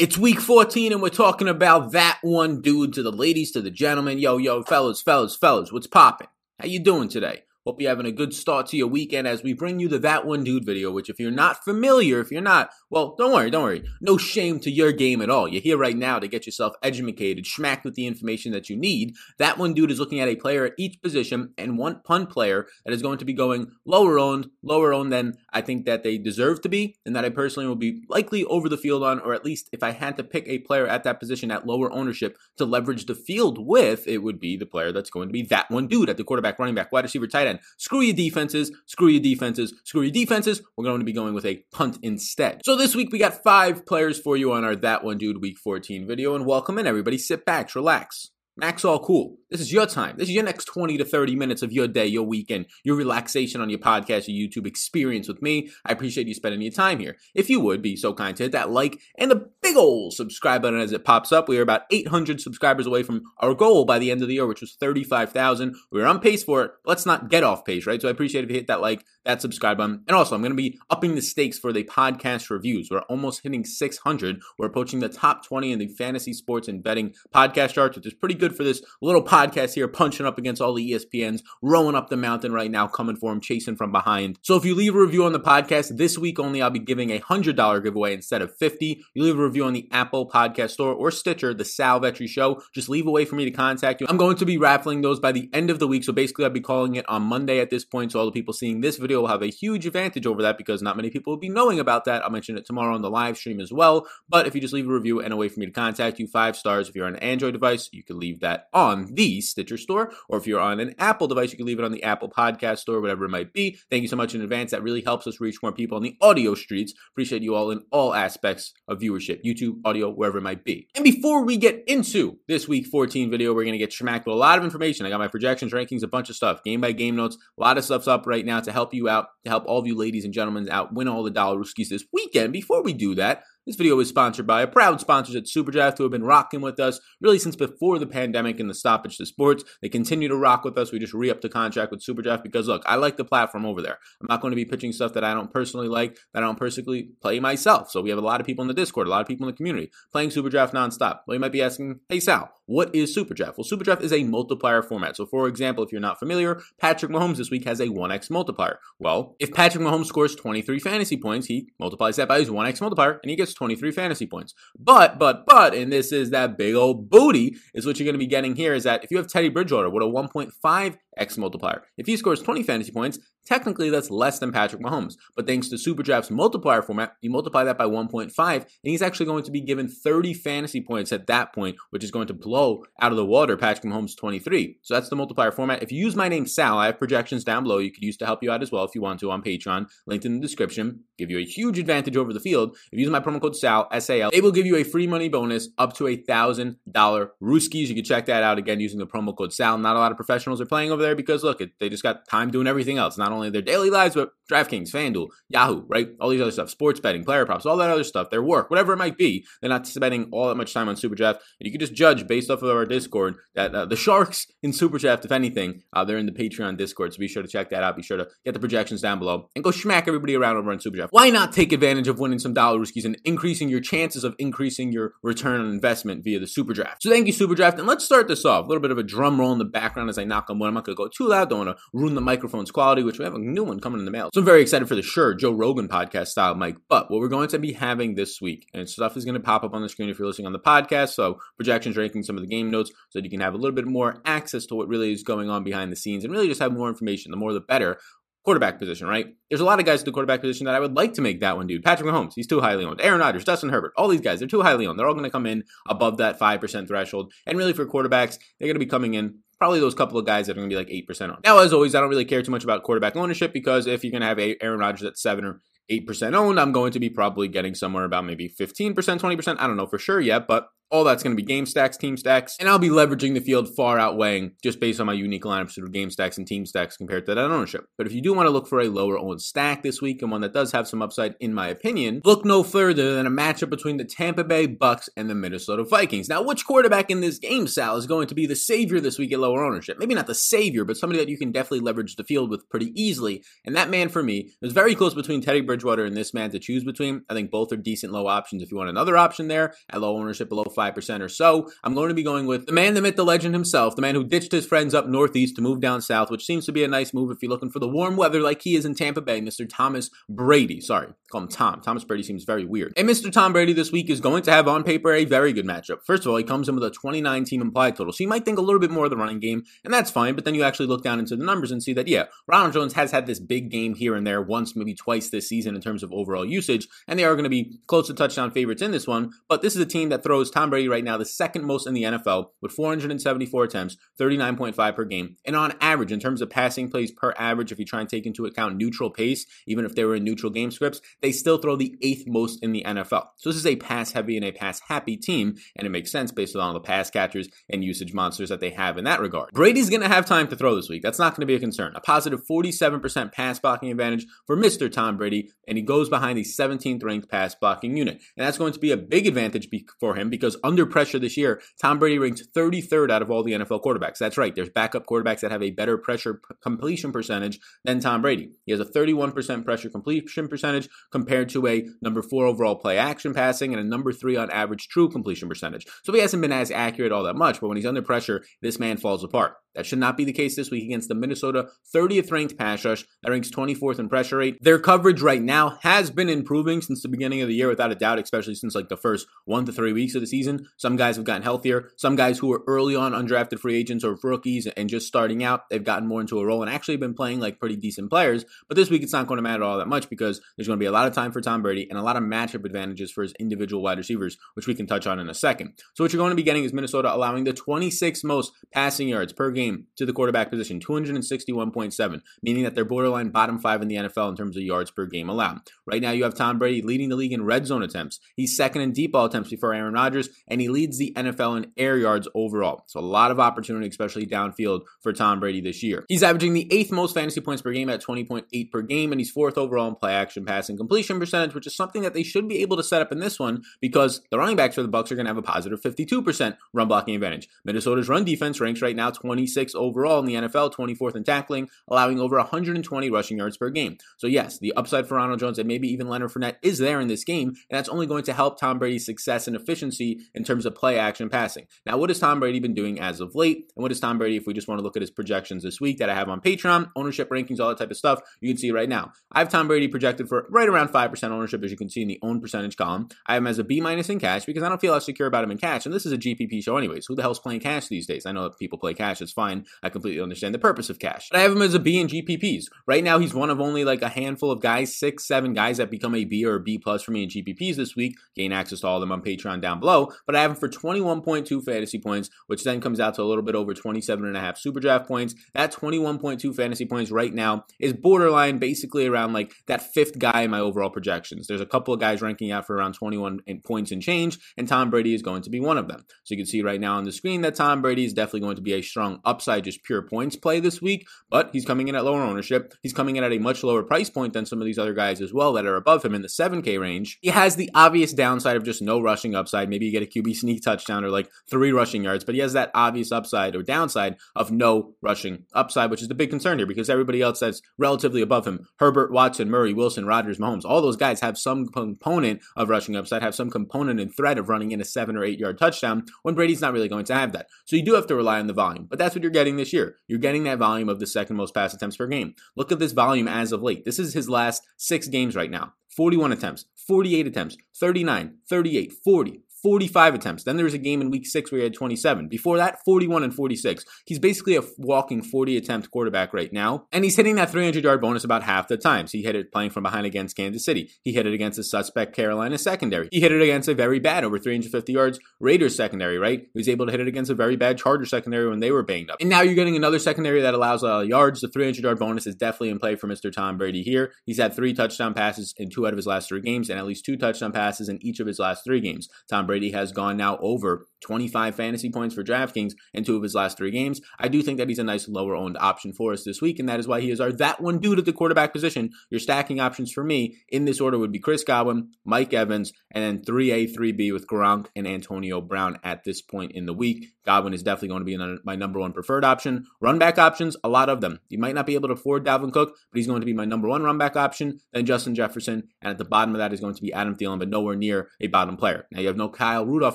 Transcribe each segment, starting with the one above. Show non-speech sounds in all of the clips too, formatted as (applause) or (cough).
It's week 14 and we're talking about that one dude to the ladies, to the gentlemen. Yo, yo, fellas, fellas, fellas, what's popping? How you doing today? Hope you're having a good start to your weekend as we bring you the That One Dude video, which if you're not familiar, if you're not, well, don't worry, don't worry. No shame to your game at all. You're here right now to get yourself educated, smacked with the information that you need. That One Dude is looking at a player at each position and one pun player that is going to be going lower owned, lower owned than I think that they deserve to be, and that I personally will be likely over the field on, or at least if I had to pick a player at that position at lower ownership to leverage the field with, it would be the player that's going to be that one dude at the quarterback, running back, wide receiver, tight end end. Screw your defenses, screw your defenses, screw your defenses. We're going to be going with a punt instead. So this week we got five players for you on our That One Dude Week 14 video, and welcome in everybody. Sit back, relax. Max all cool. This is your time. This is your next 20 to 30 minutes of your day, your weekend, your relaxation on your podcast, your YouTube experience with me. I appreciate you spending your time here. If you would be so kind to hit that like and the big old subscribe button as it pops up. We are about 800 subscribers away from our goal by the end of the year, which was 35,000. We are on pace for it. let's not get off pace, right? So I appreciate if you hit that like, that subscribe button. And also, I'm going to be upping the stakes for the podcast reviews. We're almost hitting 600. We're approaching the top 20 in the fantasy sports and betting podcast charts, which is pretty good for this little podcast here, punching up against all the ESPNs, rowing up the mountain right now, coming for him, chasing from behind. So if you leave a review on the podcast this week only, I'll be giving a $100 giveaway instead of 50. You leave a review on the Apple Podcast Store or Stitcher, the Sal Vetri Show. Just leave a way for me to contact you. I'm going to be raffling those by the end of the week. So basically, I'll be calling it on Monday at this point. So all the people seeing this video will have a huge advantage over that because not many people will be knowing about that. I'll mention it tomorrow on the live stream as well. But if you just leave a review and a way for me to contact you, five stars. If you're on an Android device, you can leave that on the Stitcher Store. Or if you're on an Apple device, you can leave it on the Apple Podcast Store, whatever it might be. Thank you so much in advance. That really helps us reach more people on the audio streets. Appreciate you all in all aspects of viewership YouTube, audio, wherever it might be. And before we get into this week 14 video, we're going to get smacked with a lot of information. I got my projections, rankings, a bunch of stuff, game by game notes. A lot of stuff's up right now to help you out, to help all of you ladies and gentlemen out win all the dollar rooskies this weekend. Before we do that, this video is sponsored by a proud sponsors at Superdraft who have been rocking with us really since before the pandemic and the stoppage to sports. They continue to rock with us. We just re-upped the contract with Superdraft because look, I like the platform over there. I'm not going to be pitching stuff that I don't personally like, that I don't personally play myself. So we have a lot of people in the Discord, a lot of people in the community playing Superdraft nonstop. Well, you might be asking, hey Sal, what is Superdraft? Well, Superdraft is a multiplier format. So for example, if you're not familiar, Patrick Mahomes this week has a 1x multiplier. Well, if Patrick Mahomes scores 23 fantasy points, he multiplies that by his 1x multiplier and he gets 23 fantasy points. But, but, but, and this is that big old booty, is what you're going to be getting here is that if you have Teddy Bridgewater with a 1.5 X multiplier. If he scores 20 fantasy points, technically that's less than Patrick Mahomes. But thanks to Superdraft's multiplier format, you multiply that by 1.5, and he's actually going to be given 30 fantasy points at that point, which is going to blow out of the water Patrick Mahomes 23. So that's the multiplier format. If you use my name Sal, I have projections down below you could use to help you out as well if you want to on Patreon, linked in the description. Give you a huge advantage over the field. If you use my promo code SAL, S-A-L, it will give you a free money bonus up to a thousand dollar Rooskies. You can check that out again using the promo code SAL. Not a lot of professionals are playing over there because look, they just got time doing everything else. Not only their daily lives, but DraftKings, FanDuel, Yahoo, right? All these other stuff, sports betting, player props, all that other stuff, their work, whatever it might be. They're not spending all that much time on Superdraft. And you can just judge based off of our Discord that uh, the Sharks (laughs) in Superdraft, if anything, uh, they're in the Patreon Discord. So be sure to check that out. Be sure to get the projections down below and go smack everybody around over on Superdraft. Why not take advantage of winning some dollar riskies and increasing your chances of increasing your return on investment via the Superdraft? So thank you, Superdraft. And let's start this off. A little bit of a drum roll in the background as I knock on wood. I'm not going to go too loud. Don't want to ruin the microphone's quality, which we have a new one coming in the mail. So I'm very excited for the Shure Joe Rogan podcast style mic. But what we're going to be having this week, and stuff is going to pop up on the screen if you're listening on the podcast. So projections, ranking some of the game notes, so that you can have a little bit more access to what really is going on behind the scenes, and really just have more information. The more, the better quarterback position, right? There's a lot of guys at the quarterback position that I would like to make that one, dude. Patrick Mahomes, he's too highly owned. Aaron Rodgers, Justin Herbert, all these guys, they're too highly owned. They're all going to come in above that 5% threshold. And really for quarterbacks, they're going to be coming in probably those couple of guys that are going to be like 8% on. Now, as always, I don't really care too much about quarterback ownership because if you're going to have Aaron Rodgers at 7 or 8% owned, I'm going to be probably getting somewhere about maybe 15%, 20%. I don't know for sure yet, but All that's going to be game stacks, team stacks, and I'll be leveraging the field far outweighing just based on my unique lineups of game stacks and team stacks compared to that ownership. But if you do want to look for a lower owned stack this week and one that does have some upside, in my opinion, look no further than a matchup between the Tampa Bay Bucks and the Minnesota Vikings. Now, which quarterback in this game, Sal, is going to be the savior this week at lower ownership? Maybe not the savior, but somebody that you can definitely leverage the field with pretty easily. And that man for me is very close between Teddy Bridgewater and this man to choose between. I think both are decent low options. If you want another option there at low ownership below 5% or so, I'm going to be going with the man, the myth, the legend himself, the man who ditched his friends up northeast to move down south, which seems to be a nice move if you're looking for the warm weather like he is in Tampa Bay, Mr. Thomas Brady. Sorry, call him Tom. Thomas Brady seems very weird. And Mr. Tom Brady this week is going to have on paper a very good matchup. First of all, he comes in with a 29 team implied total. So you might think a little bit more of the running game, and that's fine. But then you actually look down into the numbers and see that, yeah, Ronald Jones has had this big game here and there once, maybe twice this season in terms of overall usage, and they are going to be close to touchdown favorites in this one. But this is a team that throws Tom Brady right now the second most in the NFL with 474 attempts, 39.5 per game. And on average, in terms of passing plays per average, if you try and take into account neutral pace, even if they were in neutral game scripts, they still throw the eighth most in the NFL. So this is a pass heavy and a pass happy team, and it makes sense based on the pass catchers and usage monsters that they have in that regard. Brady's going to have time to throw this week. That's not going to be a concern. A positive 47% pass blocking advantage for Mr. Tom Brady, and he goes behind the 17th ranked pass blocking unit. And that's going to be a big advantage for him because under pressure this year, Tom Brady ranks 33rd out of all the NFL quarterbacks. That's right. There's backup quarterbacks that have a better pressure p- completion percentage than Tom Brady. He has a 31% pressure completion percentage compared to a number four overall play action passing and a number three on average true completion percentage. So he hasn't been as accurate all that much, but when he's under pressure, this man falls apart. That should not be the case this week against the Minnesota 30th ranked pass rush that ranks 24th in pressure rate. Their coverage right now has been improving since the beginning of the year, without a doubt, especially since like the first one to three weeks of the season. Some guys have gotten healthier. Some guys who were early on undrafted free agents or rookies and just starting out, they've gotten more into a role and actually been playing like pretty decent players. But this week it's not going to matter all that much because there's going to be a lot of time for Tom Brady and a lot of matchup advantages for his individual wide receivers, which we can touch on in a second. So what you're going to be getting is Minnesota allowing the 26th most passing yards per game to the quarterback position, 261.7, meaning that they're borderline bottom five in the NFL in terms of yards per game allowed. Right now, you have Tom Brady leading the league in red zone attempts. He's second in deep ball attempts before Aaron Rodgers, and he leads the NFL in air yards overall. So a lot of opportunity, especially downfield, for Tom Brady this year. He's averaging the eighth most fantasy points per game at 20.8 per game, and he's fourth overall in play action passing completion percentage, which is something that they should be able to set up in this one because the running backs for the Bucks are going to have a positive 52% run blocking advantage. Minnesota's run defense ranks right now 26 overall in the NFL, 24th in tackling, allowing over 120 rushing yards per game. So yes, the upside for Ronald Jones and maybe even Leonard Fournette is there in this game, and that's only going to help Tom Brady's success and efficiency in terms of play action passing. Now, what has Tom Brady been doing as of late? And what is Tom Brady, if we just want to look at his projections this week that I have on Patreon, ownership rankings, all that type of stuff, you can see right now. I have Tom Brady projected for right around 5% ownership, as you can see in the own percentage column. I have him as a B minus in cash because I don't feel as secure about him in cash. And this is a GPP show, anyways. Who the hell's playing cash these days? I know that people play cash, it's fine. I completely understand the purpose of cash. But I have him as a B in GPPs. Right now, he's one of only like a handful of guys, six, seven guys that become a B or a B plus for me in GPPs this week. Gain access to all of them on Patreon down below. But I have him for 21.2 fantasy points, which then comes out to a little bit over 27 and a half super draft points. That 21.2 fantasy points right now is borderline basically around like that fifth guy in my overall projections. There's a couple of guys ranking out for around 21 points and change, and Tom Brady is going to be one of them. So you can see right now on the screen that Tom Brady is definitely going to be a strong upside, just pure points play this week, but he's coming in at lower ownership. He's coming in at a much lower price point than some of these other guys as well that are above him in the 7K range. He has the obvious downside of just no rushing upside. Maybe you get a QB sneak touchdown or like three rushing yards, but he has that obvious upside or downside of no rushing upside, which is the big concern here because everybody else that's relatively above him, Herbert, Watson, Murray, Wilson, Rodgers, Mahomes, all those guys have some component of rushing upside, have some component and threat of running in a seven or eight yard touchdown when Brady's not really going to have that. So you do have to rely on the volume, but that's what you're getting this year. You're getting that volume of the second most pass attempts per game. Look at this volume as of late. This is his last six games right now 41 attempts, 48 attempts, 39, 38, 40, 45 attempts. Then there was a game in week six where he had 27. Before that, 41 and 46. He's basically a walking 40 attempt quarterback right now. And he's hitting that 300 yard bonus about half the times. So he hit it playing from behind against Kansas City. He hit it against a suspect Carolina secondary. He hit it against a very bad, over 350 yards, Raiders secondary, right? He was able to hit it against a very bad Charger secondary when they were banged up. And now you're getting another secondary that allows of yards. The 300 yard bonus is definitely in play for Mr. Tom Brady here. He's had three touchdown passes in two out of his last three games and at least two touchdown passes in each of his last three games. Tom Brady has gone now over 25 fantasy points for DraftKings in two of his last three games. I do think that he's a nice lower owned option for us this week, and that is why he is our that one dude at the quarterback position. Your stacking options for me in this order would be Chris Godwin, Mike Evans, and then 3A, 3B with Gronk and Antonio Brown at this point in the week. Godwin is definitely going to be my number one preferred option. Run back options, a lot of them. You might not be able to afford Dalvin Cook, but he's going to be my number one run back option. Then Justin Jefferson, and at the bottom of that is going to be Adam Thielen, but nowhere near a bottom player. Now you have no Kyle Rudolph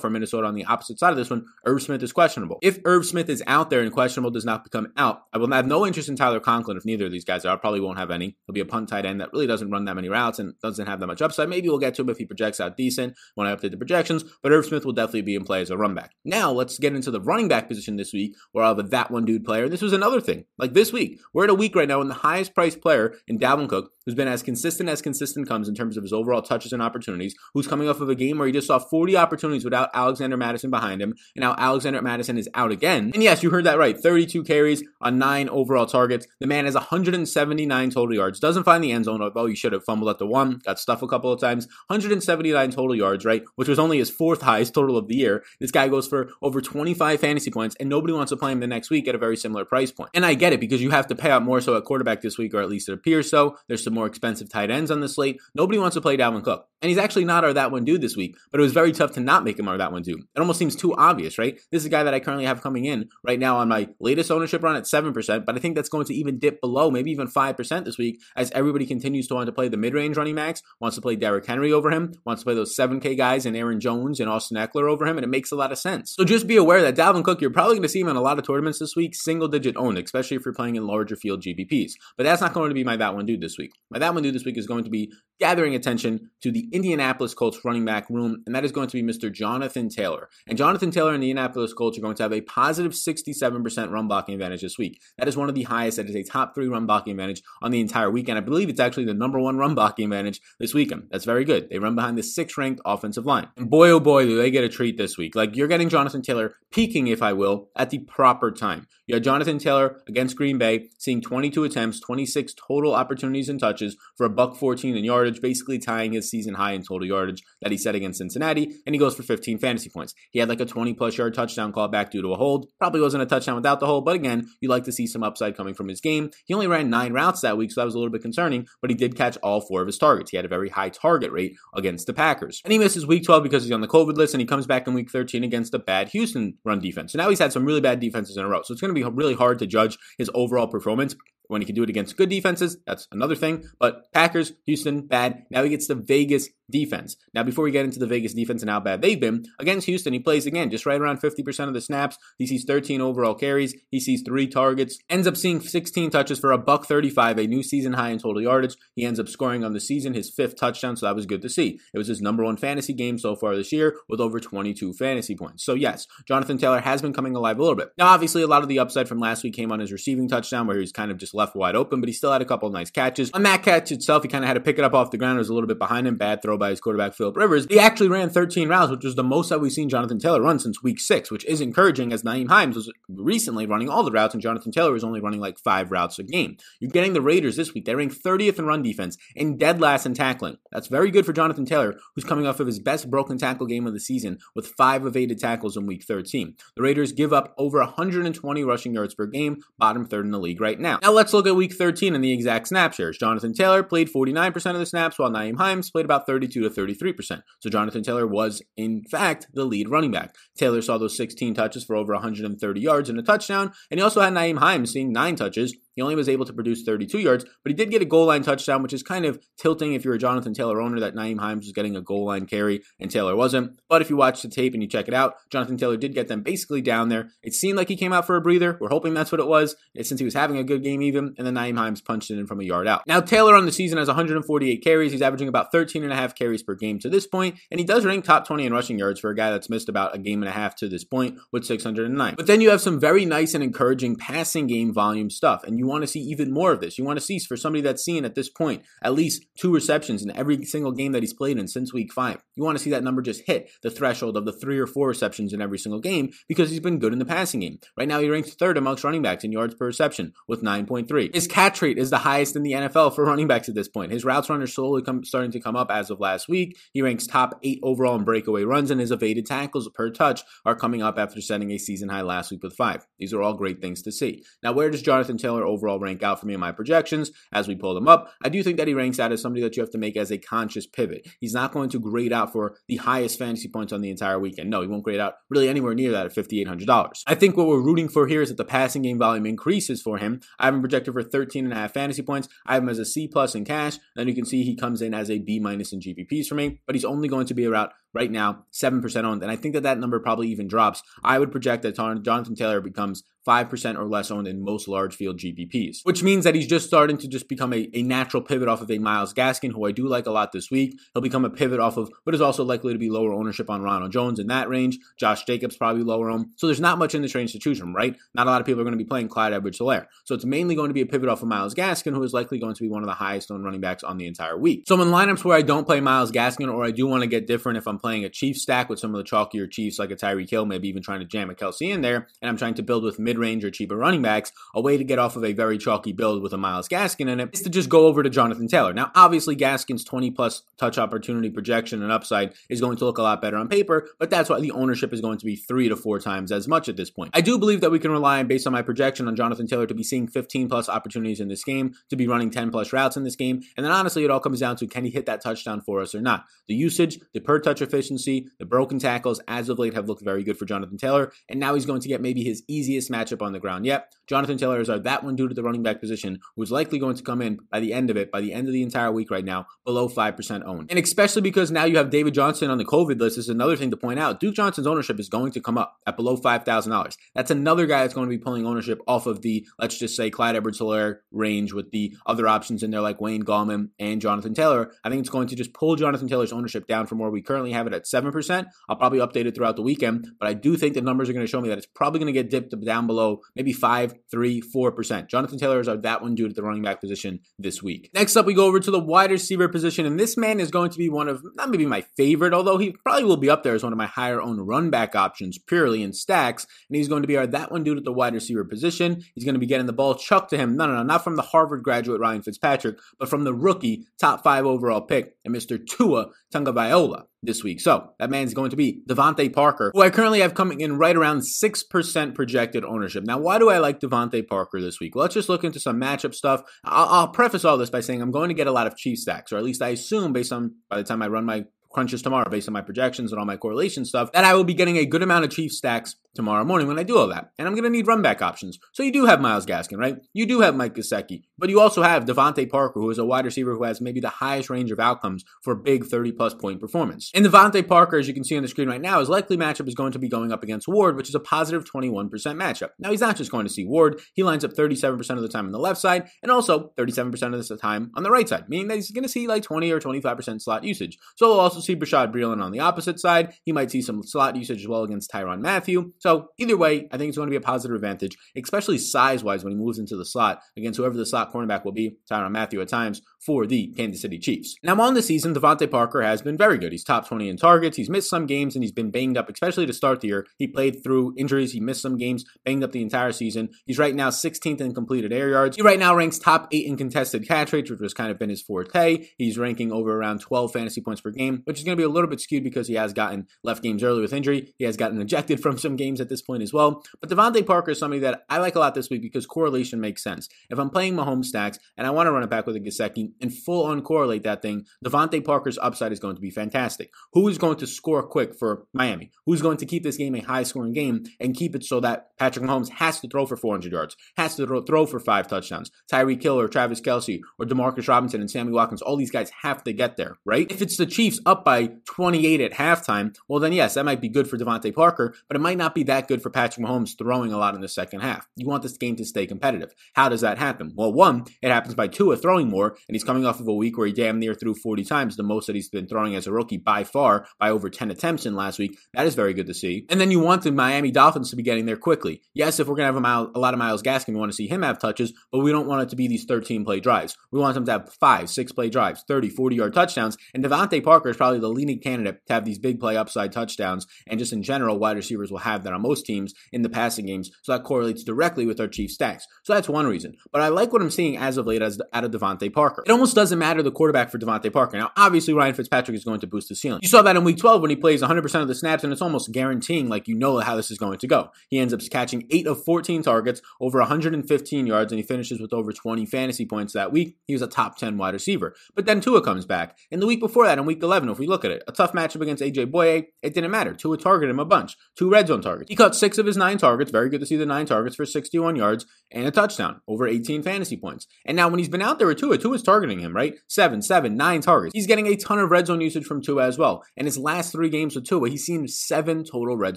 for Minnesota on the opposite side of this one. Irv Smith is questionable. If Irv Smith is out there and questionable does not become out, I will have no interest in Tyler Conklin if neither of these guys are. I probably won't have any. He'll be a punt tight end that really doesn't run that many routes and doesn't have that much upside. Maybe we'll get to him if he projects out decent when I update the projections, but Irv Smith will definitely be in play as a run back. Now let's get into the running back position this week where I'll have a that one dude player. And This was another thing. Like this week, we're at a week right now when the highest priced player in Dalvin Cook who's been as consistent as consistent comes in terms of his overall touches and opportunities, who's coming off of a game where he just saw 40 opportunities without Alexander Mattison behind him, and now Alexander Mattison is out again. And yes, you heard that right 32 carries on nine overall targets. The man has 179 total yards, doesn't find the end zone, although he should have fumbled at the one, got stuffed a couple of times. 179 total yards, right? Which was only his fourth highest total of the year. This guy goes for over 25 fantasy points, and nobody wants to play him the next week at a very similar price point. And I get it because you have to pay out more so at quarterback this week, or at least it appears so. There's some more expensive tight ends on the slate. Nobody wants to play Dalvin Cook. And he's actually not our that one dude this week, but it was very tough to not make him our that one dude. It almost seems too obvious, right? This is a guy that I currently have coming in right now on my latest ownership run at 7%, but I think that's going to even dip below, maybe even 5% this week as everybody continues to want to play the mid range running backs, wants to play Derrick Henry over him, wants to play those 7K guys and Aaron Jones and Austin Ekeler over him, and it makes a lot of sense. So just be aware that Dalvin Cook, you're probably going to see him in a lot of tournaments this week, single digit owned, especially if you're playing in larger field GPPs. But that's not going to be my that one dude this week. My that one dude this week is going to be gathering attention to the Indianapolis Colts running back room, and that is going to be Mr. Jonathan Taylor. And Jonathan Taylor and the Indianapolis Colts are going to have a positive 67% run blocking advantage this week. That is one of the highest. That is a top three run blocking advantage on the entire weekend. I believe it's actually the number one run blocking advantage this weekend. That's very good. They run behind the sixth ranked offensive line. And boy, oh boy, do they get a treat this week. Like you're getting Jonathan Taylor peaking, if I will, at the proper time. You had Jonathan Taylor against Green Bay, seeing 22 attempts, 26 total opportunities and touches for a buck 14 in yardage, basically tying his season high in total yardage that he set against Cincinnati, and he goes for 15 fantasy points. He had like a 20 plus yard touchdown call back due to a hold. Probably wasn't a touchdown without the hold, but again, you like to see some upside coming from his game. He only ran nine routes that week, so that was a little bit concerning, but he did catch all four of his targets. He had a very high target rate against the Packers. And he misses week 12 because he's on the COVID list, and he comes back in week 13 against a bad Houston run defense. So now he's had some really bad defenses in a row. So it's going to be really hard to judge his overall performance when he can do it against good defenses, that's another thing. But Packers, Houston, bad. Now he gets the Vegas defense. Now, before we get into the Vegas defense and how bad they've been, against Houston, he plays again just right around 50% of the snaps. He sees 13 overall carries. He sees three targets. Ends up seeing 16 touches for a buck 35, a new season high in total yardage. He ends up scoring on the season his fifth touchdown, so that was good to see. It was his number one fantasy game so far this year with over 22 fantasy points. So yes, Jonathan Taylor has been coming alive a little bit. Now, obviously, a lot of the upside from last week came on his receiving touchdown where he's kind of just left wide open, but he still had a couple of nice catches. On that catch itself, he kind of had to pick it up off the ground. It was a little bit behind him. Bad throw by his quarterback, Philip Rivers, he actually ran 13 routes, which was the most that we've seen Jonathan Taylor run since week six, which is encouraging as Nyheim Hines was recently running all the routes and Jonathan Taylor was only running like five routes a game. You're getting the Raiders this week. They rank 30th in run defense and dead last in tackling. That's very good for Jonathan Taylor, who's coming off of his best broken tackle game of the season with five evaded tackles in week 13. The Raiders give up over 120 rushing yards per game, bottom third in the league right now. Now let's look at week 13 and the exact snap shares. Jonathan Taylor played 49% of the snaps, while Nyheim Hines played about 32 to 33%. So Jonathan Taylor was, in fact, the lead running back. Taylor saw those 16 touches for over 130 yards and a touchdown, and he also had Nyheim Hines seeing nine touches he only was able to produce 32 yards, but he did get a goal line touchdown, which is kind of tilting if you're a Jonathan Taylor owner that Nyheim Hines was getting a goal line carry and Taylor wasn't. But if you watch the tape and you check it out, Jonathan Taylor did get them basically down there. It seemed like he came out for a breather. We're hoping that's what it was, eh, since he was having a good game even, and then Nyheim Hines punched it in from a yard out. Now, Taylor on the season has 148 carries. He's averaging about 13 and a half carries per game to this point, and he does rank top 20 in rushing yards for a guy that's missed about a game and a half to this point with 609. But then you have some very nice and encouraging passing game volume stuff, and you You want to see even more of this. You want to see for somebody that's seen at this point at least two receptions in every single game that he's played in since week five. You want to see that number just hit the threshold of the three or four receptions in every single game because he's been good in the passing game. Right now, he ranks third amongst running backs in yards per reception with 9.3. His catch rate is the highest in the NFL for running backs at this point. His routes run are slowly come, starting to come up as of last week. He ranks top eight overall in breakaway runs, and his evaded tackles per touch are coming up after setting a season high last week with five. These are all great things to see. Now, where does Jonathan Taylor overall rank out for me in my projections as we pull them up? I do think that he ranks out as somebody that you have to make as a conscious pivot. He's not going to grade out for the highest fantasy points on the entire weekend. No, he won't grade out really anywhere near that at $5,800. I think what we're rooting for here is that the passing game volume increases for him. I have him projected for 13 and a half fantasy points. I have him as a C plus in cash. Then you can see he comes in as a B minus in GPPs for me, but he's only going to be around right now 7% owned. And I think that that number probably even drops. I would project that Jonathan Taylor becomes 5% or less owned in most large field GPPs, which means that he's just starting to just become a, a natural pivot off of a Myles Gaskin, who I do like a lot this week. He'll become a pivot off of what is also likely to be lower ownership on Ronald Jones in that range. Josh Jacobs probably lower owned. So there's not much in this range to choose from, right? Not a lot of people are going to be playing Clyde Edwards Helaire. So it's mainly going to be a pivot off of Myles Gaskin, who is likely going to be one of the highest owned running backs on the entire week. So in lineups where I don't play Myles Gaskin or I do want to get different if I'm playing a Chiefs stack with some of the chalkier Chiefs like a Tyreek Hill, maybe even trying to jam a Kelce in there, and I'm trying to build with mid range or cheaper running backs, a way to get off of a very chalky build with a Myles Gaskin in it is to just go over to Jonathan Taylor. Now, obviously, Gaskin's 20 plus touch opportunity projection and upside is going to look a lot better on paper, but that's why the ownership is going to be three to four times as much at this point. I do believe that we can rely, on based on my projection, on Jonathan Taylor to be seeing 15 plus opportunities in this game, to be running 10 plus routes in this game, and then honestly, it all comes down to can he hit that touchdown for us or not. The usage, the per touch efficiency, the broken tackles as of late have looked very good for Jonathan Taylor, and now he's going to get maybe his easiest matchup on the ground yet. Jonathan Taylor is our that one due to the running back position, who's likely going to come in by the end of it, by the end of the entire week right now, below 5% owned. And especially because now you have David Johnson on the COVID list, is another thing to point out. Duke Johnson's ownership is going to come up at below $5,000. That's another guy that's going to be pulling ownership off of the, let's just say, Clyde Edwards Helaire range with the other options in there like Wayne Gallman and Jonathan Taylor. I think it's going to just pull Jonathan Taylor's ownership down from where we currently have it at 7%. I'll probably update it throughout the weekend, but I do think the numbers are going to show me that it's probably going to get dipped down below maybe 5, 3, 4%. Jonathan Taylor is our that one due to the running back position this week. Next up, we go over to the wide receiver position, and this man is going to be one of, not maybe my favorite, although he probably will be up there as one of my higher owned run back options purely in stacks, and he's going to be our that one due to the wide receiver position. He's going to be getting the ball chucked to him. No, no, no, not from the Harvard graduate Ryan Fitzpatrick, but from the rookie top five overall pick and Mr. Tua Tagovailoa this week. So that man's going to be DeVante Parker, who I currently have coming in right around 6% projected ownership. Now, why do I like DeVante Parker this week? Let's just look into some matchup stuff. I'll, I'll preface all this by saying I'm going to get a lot of Chief stacks, or at least I assume based on by the time I run my crunches tomorrow based on my projections and all my correlation stuff that I will be getting a good amount of Chief stacks tomorrow morning when I do all that. And I'm going to need run back options. So you do have Myles Gaskin, right? You do have Mike Gesicki, but you also have DeVante Parker, who is a wide receiver who has maybe the highest range of outcomes for big 30 plus point performance. And DeVante Parker, as you can see on the screen right now, his likely matchup is going to be going up against Ward, which is a positive 21% matchup. Now he's not just going to see Ward, he lines up 37% of the time on the left side and also 37% of the time on the right side, meaning that he's going to see like 20 or 25% slot usage. So we'll also see Bashaud Breeland on the opposite side. He might see some slot usage as well against Tyrann Mathieu. So either way, I think it's going to be a positive advantage, especially size wise when he moves into the slot against whoever the slot cornerback will be, Tyrann Mathieu at times, for the Kansas City Chiefs. Now, on the season, DeVante Parker has been very good. He's top 20 in targets. He's missed some games and he's been banged up, especially to start the year. He played through injuries. He missed some games, banged up the entire season. He's right now 16th in completed air yards. He right now ranks top eight in contested catch rates, which has kind of been his forte. He's ranking over around 12 fantasy points per game, which is going to be a little bit skewed because he has gotten left games early with injury. He has gotten ejected from some games at this point as well. But DeVante Parker is somebody that I like a lot this week because correlation makes sense. If I'm playing Mahomes stacks and I want to run it back with a Gesicki and full on correlate that thing, DeVante Parker's upside is going to be fantastic. Who is going to score quick for Miami? Who's going to keep this game a high scoring game and keep it so that Patrick Mahomes has to throw for 400 yards, has to throw for five touchdowns? Tyreek Hill or Travis Kelce or Demarcus Robinson and Sammy Watkins, all these guys have to get there, right? If it's the Chiefs up by 28 at halftime, well, then yes, that might be good for DeVante Parker, but it might not be that good for Patrick Mahomes throwing a lot in the second half. You want this game to stay competitive. How does that happen? Well, one, it happens by Tua throwing more, and he's coming off of a week where he damn near threw 40 times, the most that he's been throwing as a rookie by far, by over 10 attempts in last week. That is very good to see. And then you want the Miami Dolphins to be getting there quickly. Yes, if we're going to have a, mile, a lot of Myles Gaskin, we want to see him have touches, but we don't want it to be these 13 play drives. We want them to have five, six play drives, 30, 40 yard touchdowns. And DeVante Parker is probably the leading candidate to have these big play upside touchdowns. And just in general, wide receivers will have that on most teams in the passing games. So that correlates directly with our Chief stacks. So that's one reason. But I like what I'm seeing as of late as out of DeVante Parker. It almost doesn't matter the quarterback for DeVante Parker. Now, obviously, Ryan Fitzpatrick is going to boost the ceiling. You saw that in week 12 when he plays 100% of the snaps, and it's almost guaranteeing, like, you know how this is going to go. He ends up catching 8 of 14 targets, over 115 yards, and he finishes with over 20 fantasy points that week. He was a top 10 wide receiver. But then Tua comes back. And the week before that, in week 11, if we look at it, a tough matchup against AJ Bouye, it didn't matter. Tua targeted him a bunch. Two red zone targets. He caught six of his nine targets. Very good to see the nine targets for 61 yards and a touchdown, over 18 fantasy points. And now when he's been out there with Tua, Tua's targeting him, right? Seven, seven, nine targets. He's getting a ton of red zone usage from Tua as well. And his last three games with Tua, he's seen seven total red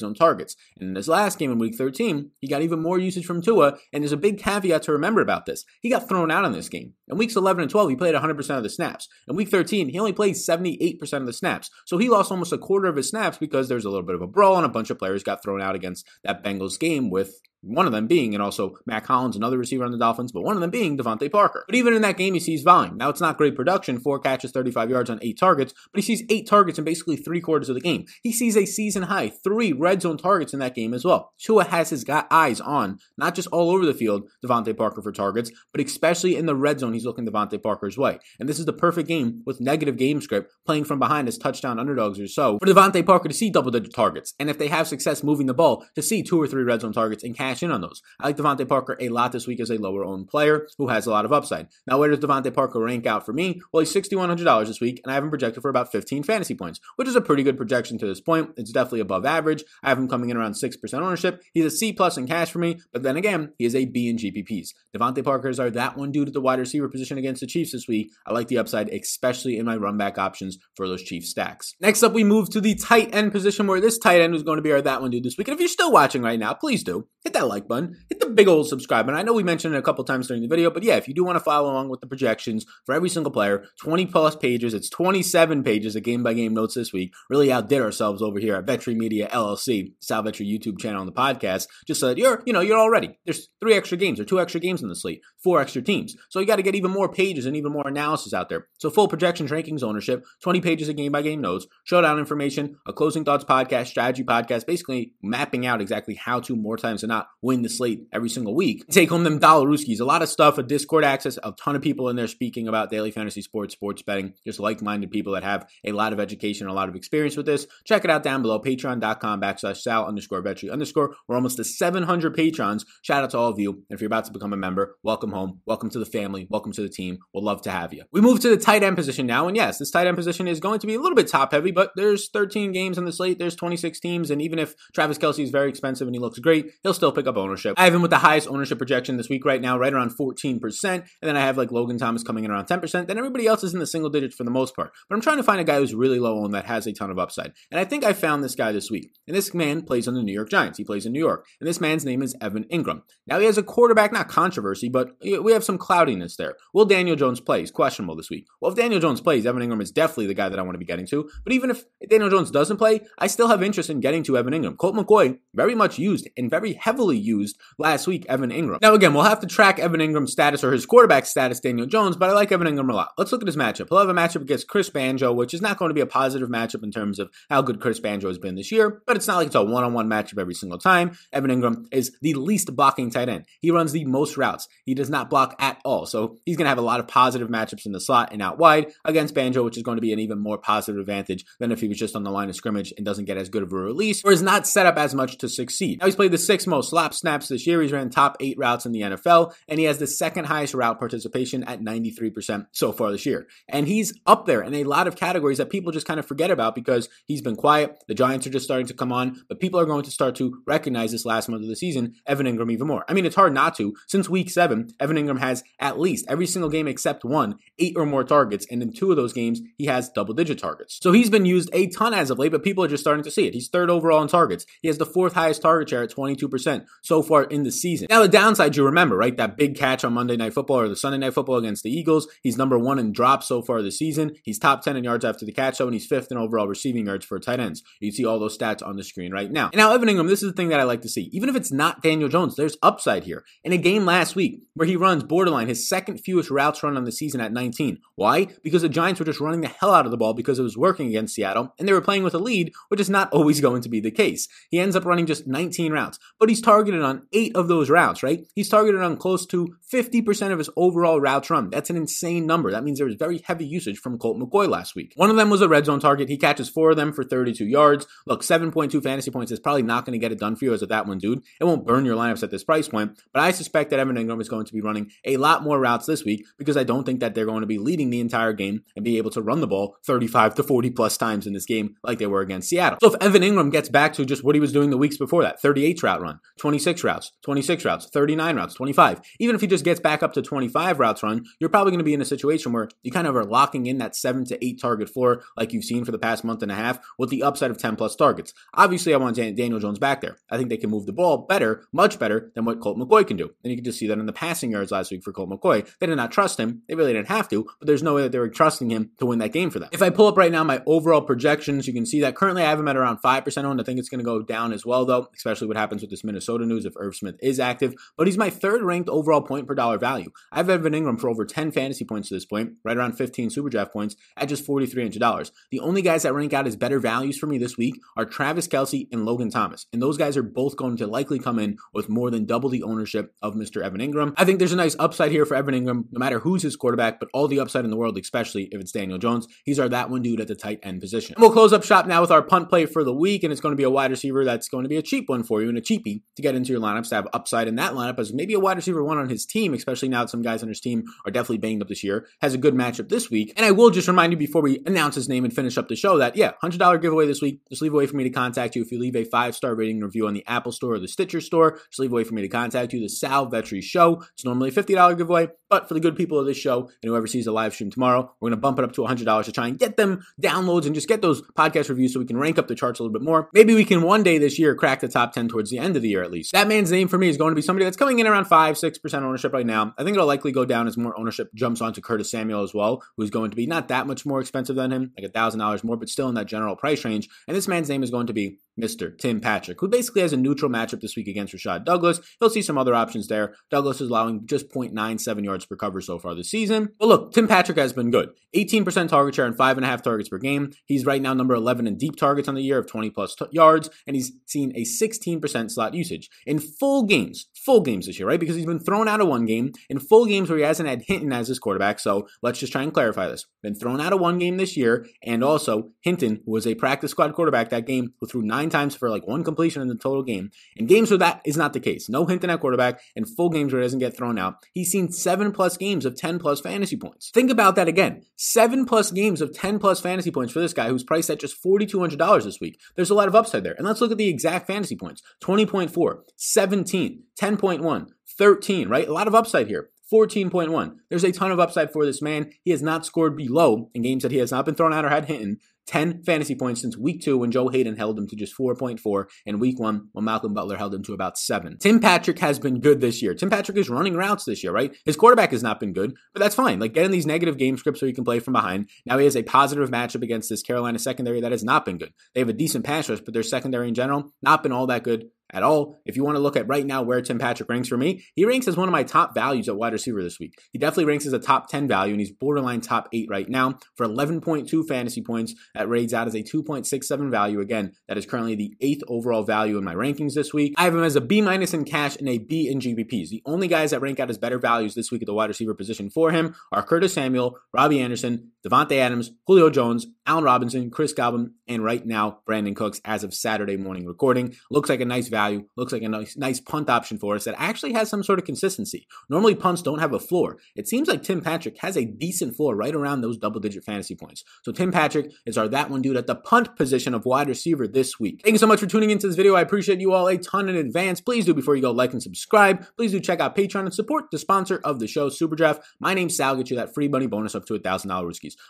zone targets. And in his last game in week 13, he got even more usage from Tua. And there's a big caveat to remember about this. He got thrown out in this game. In weeks 11 and 12, he played 100% of the snaps. In week 13, he only played 78% of the snaps. So he lost almost a quarter of his snaps because there's a little bit of a brawl and a bunch of players got thrown out against that Bengals game with one of them being, and also Mack Hollins, another receiver on the Dolphins, but one of them being DeVante Parker. But even in that game, he sees volume. Now, it's not great production, four catches, 35 yards on eight targets, but he sees eight targets in basically three quarters of the game. He sees a season high, three red zone targets in that game as well. Tua has his eyes on, not just all over the field, DeVante Parker for targets, but especially in the red zone, he's looking DeVante Parker's way. And this is the perfect game with negative game script, playing from behind as touchdown underdogs or so, for DeVante Parker to see double digit targets. And if they have success moving the ball, to see two or three red zone targets and cash in on those. I like DeVante Parker a lot this week as a lower owned player who has a lot of upside. Now, where does DeVante Parker rank out for me? Well, he's $6,100 this week, and I have him projected for about 15 fantasy points, which is a pretty good projection to this point. It's definitely above average. I have him coming in around 6% ownership. He's a C plus in cash for me, but then again, he is a B in GPPs. DeVante Parkers are that one dude at the wide receiver position against the Chiefs this week. I like the upside, especially in my run back options for those Chiefs stacks. Next up, we move to the tight end position where this tight end is going to be our that one dude this week. And if you're still watching right now, please do hit that like button, hit the big old subscribe. And I know we mentioned it a couple times during the video, but yeah, if you do want to follow along with the projections for every single player, 20 plus pages, it's 27 pages of game by game notes this week. Really outdid ourselves over here at Vetri Media LLC, Sal Vetri YouTube channel on the podcast, just so that you're, you know, you're all ready. There's three extra games or two extra games in the slate, four extra teams. So you got to get even more pages and even more analysis out there. So full projections, rankings, ownership, 20 pages of game by game notes, showdown information, a closing thoughts podcast, strategy podcast, basically mapping out exactly how to more times than not win the slate every single week. Take home them dollar rooskies. A lot of stuff, a Discord access, a ton of people in there speaking about daily fantasy sports, sports betting, just like minded people that have a lot of education, a lot of experience with this. Check it out down below, patreon.com backslash sal underscore vetri underscore. We're almost to 700 patrons. Shout out to all of you. And if you're about to become a member, welcome home. Welcome to the family. Welcome to the team. We'll love to have you. We move to the tight end position now. And yes, this tight end position is going to be a little bit top heavy, but there's 13 games on the slate. There's 26 teams. And even if Travis Kelce is very expensive and he looks great, he'll still pick up ownership. I have him with the highest ownership projection this week right now, right around 14%. And then I have like Logan Thomas coming in around 10%. Then everybody else is in the single digits for the most part. But I'm trying to find a guy who's really low owned that has a ton of upside. And I think I found this guy this week. And this man plays on the New York Giants. He plays in New York. And this man's name is Evan Engram. Now he has a quarterback, not controversy, but we have some cloudiness there. Will Daniel Jones play? He's questionable this week. Well, if Daniel Jones plays, Evan Engram is definitely the guy that I want to be getting to. But even if Daniel Jones doesn't play, I still have interest in getting to Evan Engram. Colt McCoy, very much used and very heavily used last week, Evan Engram. Now, again, we'll have to track Evan Engram's status or his quarterback status, Daniel Jones, but I like Evan Engram a lot. Let's look at his matchup. He'll have a matchup against Chris Banjo, which is not going to be a positive matchup in terms of how good Chris Banjo has been this year, but it's not like it's a one on one matchup every single time. Evan Engram is the least blocking tight end. He runs the most routes. He does not block at all. So he's going to have a lot of positive matchups in the slot and out wide against Banjo, which is going to be an even more positive advantage than if he was just on the line of scrimmage and doesn't get as good of a release or is not set up as much to succeed. Now he's played the sixth most slop snaps this year. He's ran top eight routes in the NFL, and he has the second highest route participation at 93% so far this year. And he's up there in a lot of categories that people just kind of forget about because he's been quiet. The Giants are just starting to come on, but people are going to start to recognize this last month of the season, Evan Engram even more. I mean, it's hard not to. Since week seven, Evan Engram has at least every single game except one, eight or more targets, and in two of those games, he has double digit targets. So he's been used a ton as of late, but people are just starting to see it. He's third overall in targets. He has the fourth highest target share at 22% so far in the season. Now, the downside you remember, right? That big catch on Monday Night Football or the Sunday Night Football against the Eagles. He's number one in drops so far this season. He's top 10 in yards after the catch, though, and he's fifth in overall receiving yards for tight ends. You see all those stats on the screen right now. And now, Evan Engram, this is the thing that I like to see. Even if it's not Daniel Jones, there's upside here. In a game last week where he runs borderline his second fewest routes run on the season at 19. Why? Because the Giants were just running the hell out of the ball because it was working against Seattle, and they were playing with a lead, which is not (laughs) always going to be the case. He ends up running just 19 routes, but he's targeted on eight of those routes, right? He's targeted on close to 50% of his overall routes run. That's an insane number. That means there was very heavy usage from Colt McCoy last week. One of them was a red zone target. He catches four of them for 32 yards. Look, 7.2 fantasy points is probably not going to get it done for you as a that one dude. It won't burn your lineups at this price point, but I suspect that Evan Engram is going to be running a lot more routes this week because I don't think that they're going to be leading the entire game and be able to run the ball 35 to 40 plus times in this game like they were against Seattle. So if Evan Engram gets back to just what he was doing the weeks before that, 38 route run, 26 routes, 26 routes, 39 routes, 25, even if he just gets back up to 25 routes run, you're probably going to be in a situation where you kind of are locking in that seven to eight target floor like you've seen for the past month and a half with the upside of 10 plus targets. Obviously, I want Daniel Jones back there. I think they can move the ball better, much better than what Colt McCoy can do. And you can just see that in the passing yards last week for Colt McCoy. They did not trust him. They really didn't have to, but there's no way that they were trusting him to win that game for them. If I pull up right now my overall projections, you can see that currently I have him at around 5% owned. I think it's going to go down as well, though, especially what happens with this Minnesota news if Irv Smith is active. But he's my third ranked overall point per dollar value. I have Evan Engram for over 10 fantasy points to this point, right around 15 super draft points at just $4,300. The only guys that rank out as better values for me this week are Travis Kelce and Logan Thomas. And those guys are both going to likely come in with more than double the ownership of Mr. Evan Engram. I think there's a nice upside here for Evan Engram, no matter who's his quarterback, but all the upside in the world, especially if it's Daniel Jones. He's our that one dude at the tight end position. And we'll close up shop now with our punt play for the week, and it's going to be a wide receiver that's going to be a cheap one for you and a cheapie to get into your lineups to have upside in that lineup as maybe a wide receiver one on his team, especially now that some guys on his team are definitely banged up this year, has a good matchup this week. And I will just remind you before we announce his name and finish up the show that, yeah, $100 giveaway this week. Just leave a way for me to contact you if you leave a five star rating review on the Apple Store or the Stitcher Store. Just leave a way for me to contact you. The Sal Vetri Show. It's normally a $50 giveaway, but for the good people of this show and whoever sees the live stream tomorrow, we're going to bump it up to $100 to try and get them downloads and just get those podcast reviews so we can rank up the charts a little bit more. Maybe we can one day this year crack the top 10 towards the end of the year at least. That man's name for me is going to be somebody that's coming in around 5 6% ownership right now. I think it'll likely go down as more ownership jumps onto Curtis Samuel as well, who's going to be not that much more expensive than him, like $1,000 more, but still in that general price range. And this man's name is going to be Mr. Tim Patrick, who basically has a neutral matchup this week against Rashad Douglas. He'll see some other options there. Douglas is allowing just 0.97 yards per cover so far this season. But look, Tim Patrick has been good. 18% target share and 5.5 targets per game. He's right now number 11 in deep targets on the year of 20 plus t- yards, and he's seen a 16% slot usage. In full games, full games this year, right? Because he's been thrown out of one game. In full games where he hasn't had Hinton as his quarterback. So let's just try and clarify this. Been thrown out of one game this year, and also Hinton, who was a practice squad quarterback that game, who threw nine times for like one completion in the total game. In games where that is not the case, no Hinton at quarterback, and full games where he doesn't get thrown out, he's seen seven plus games of 10 plus fantasy points. Think about that again. Seven plus games of 10 plus fantasy points for this guy who's priced at just $4,200 this week. There's a lot of upside there. And let's look at the exact fantasy points 20.4, 17, 10.1, 13, right? A lot of upside here. 14.1. There's a ton of upside for this man. He has not scored below in games that he has not been thrown out or had Hinton 10 fantasy points since week two when Joe Haden held him to just 4.4, and week one when Malcolm Butler held him to about seven. Tim Patrick has been good this year. Tim Patrick is running routes this year, right? His quarterback has not been good, but that's fine. Like getting these negative game scripts so he can play from behind. Now he has a positive matchup against this Carolina secondary that has not been good. They have a decent pass rush, but their secondary in general, not been all that good at all. If you want to look at right now where Tim Patrick ranks for me, he ranks as one of my top values at wide receiver this week. He definitely ranks as a top 10 value, and he's borderline top 8 right now for 11.2 fantasy points. That rates out as a 2.67 value. Again, that is currently the eighth overall value in my rankings this week. I have him as a B minus in cash and a B in GPPs. The only guys that rank out as better values this week at the wide receiver position for him are Curtis Samuel, Robbie Anderson, Davante Adams, Julio Jones, Allen Robinson, Chris Godwin, and right now Brandin Cooks as of Saturday morning recording. Looks like a nice value. Looks like a nice nice punt option for us that actually has some sort of consistency. Normally punts don't have a floor. It seems like Tim Patrick has a decent floor right around those double digit fantasy points. So Tim Patrick is our that one dude at the punt position of wide receiver this week. Thank you so much for tuning into this video. I appreciate you all a ton in advance. Please do before you go like and subscribe. Please do check out Patreon and support the sponsor of the show, Superdraft. My name's Sal. Get you that free money bonus up to a thousand dollar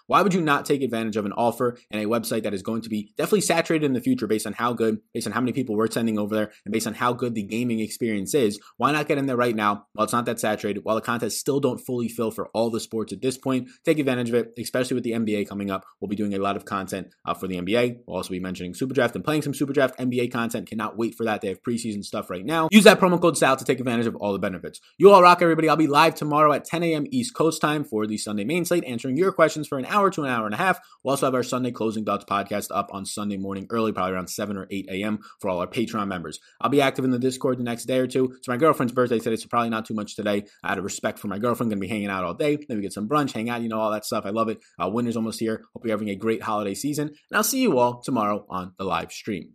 Why would you not take advantage of an offer and a website that is going to be definitely saturated in the future based on how good, based on how many people we're sending over there, and based on how good the gaming experience is? Why not get in there right now while it's not that saturated, while the contests still don't fully fill for all the sports at this point? Take advantage of it, especially with the NBA coming up. We'll be doing a lot of content uh, for the NBA. We'll also be mentioning Superdraft and playing some Superdraft NBA content. Cannot wait for that. They have preseason stuff right now. Use that promo code SAL to take advantage of all the benefits. You all rock, everybody. I'll be live tomorrow at 10 a.m. East Coast time for the Sunday main slate, answering your questions for an hour to an hour and a half. We'll also have our Sunday closing thoughts podcast up on Sunday morning early, probably around 7 or 8 a.m. for all our Patreon members. I'll be active in the Discord the next day or two. It's my girlfriend's birthday today, so probably not too much today. Out of respect for my girlfriend, gonna be hanging out all day. Maybe get some brunch, hang out, you know, all that stuff. I love it. Uh, winter's almost here. Hope you're having a great holiday season, and I'll see you all tomorrow on the live stream.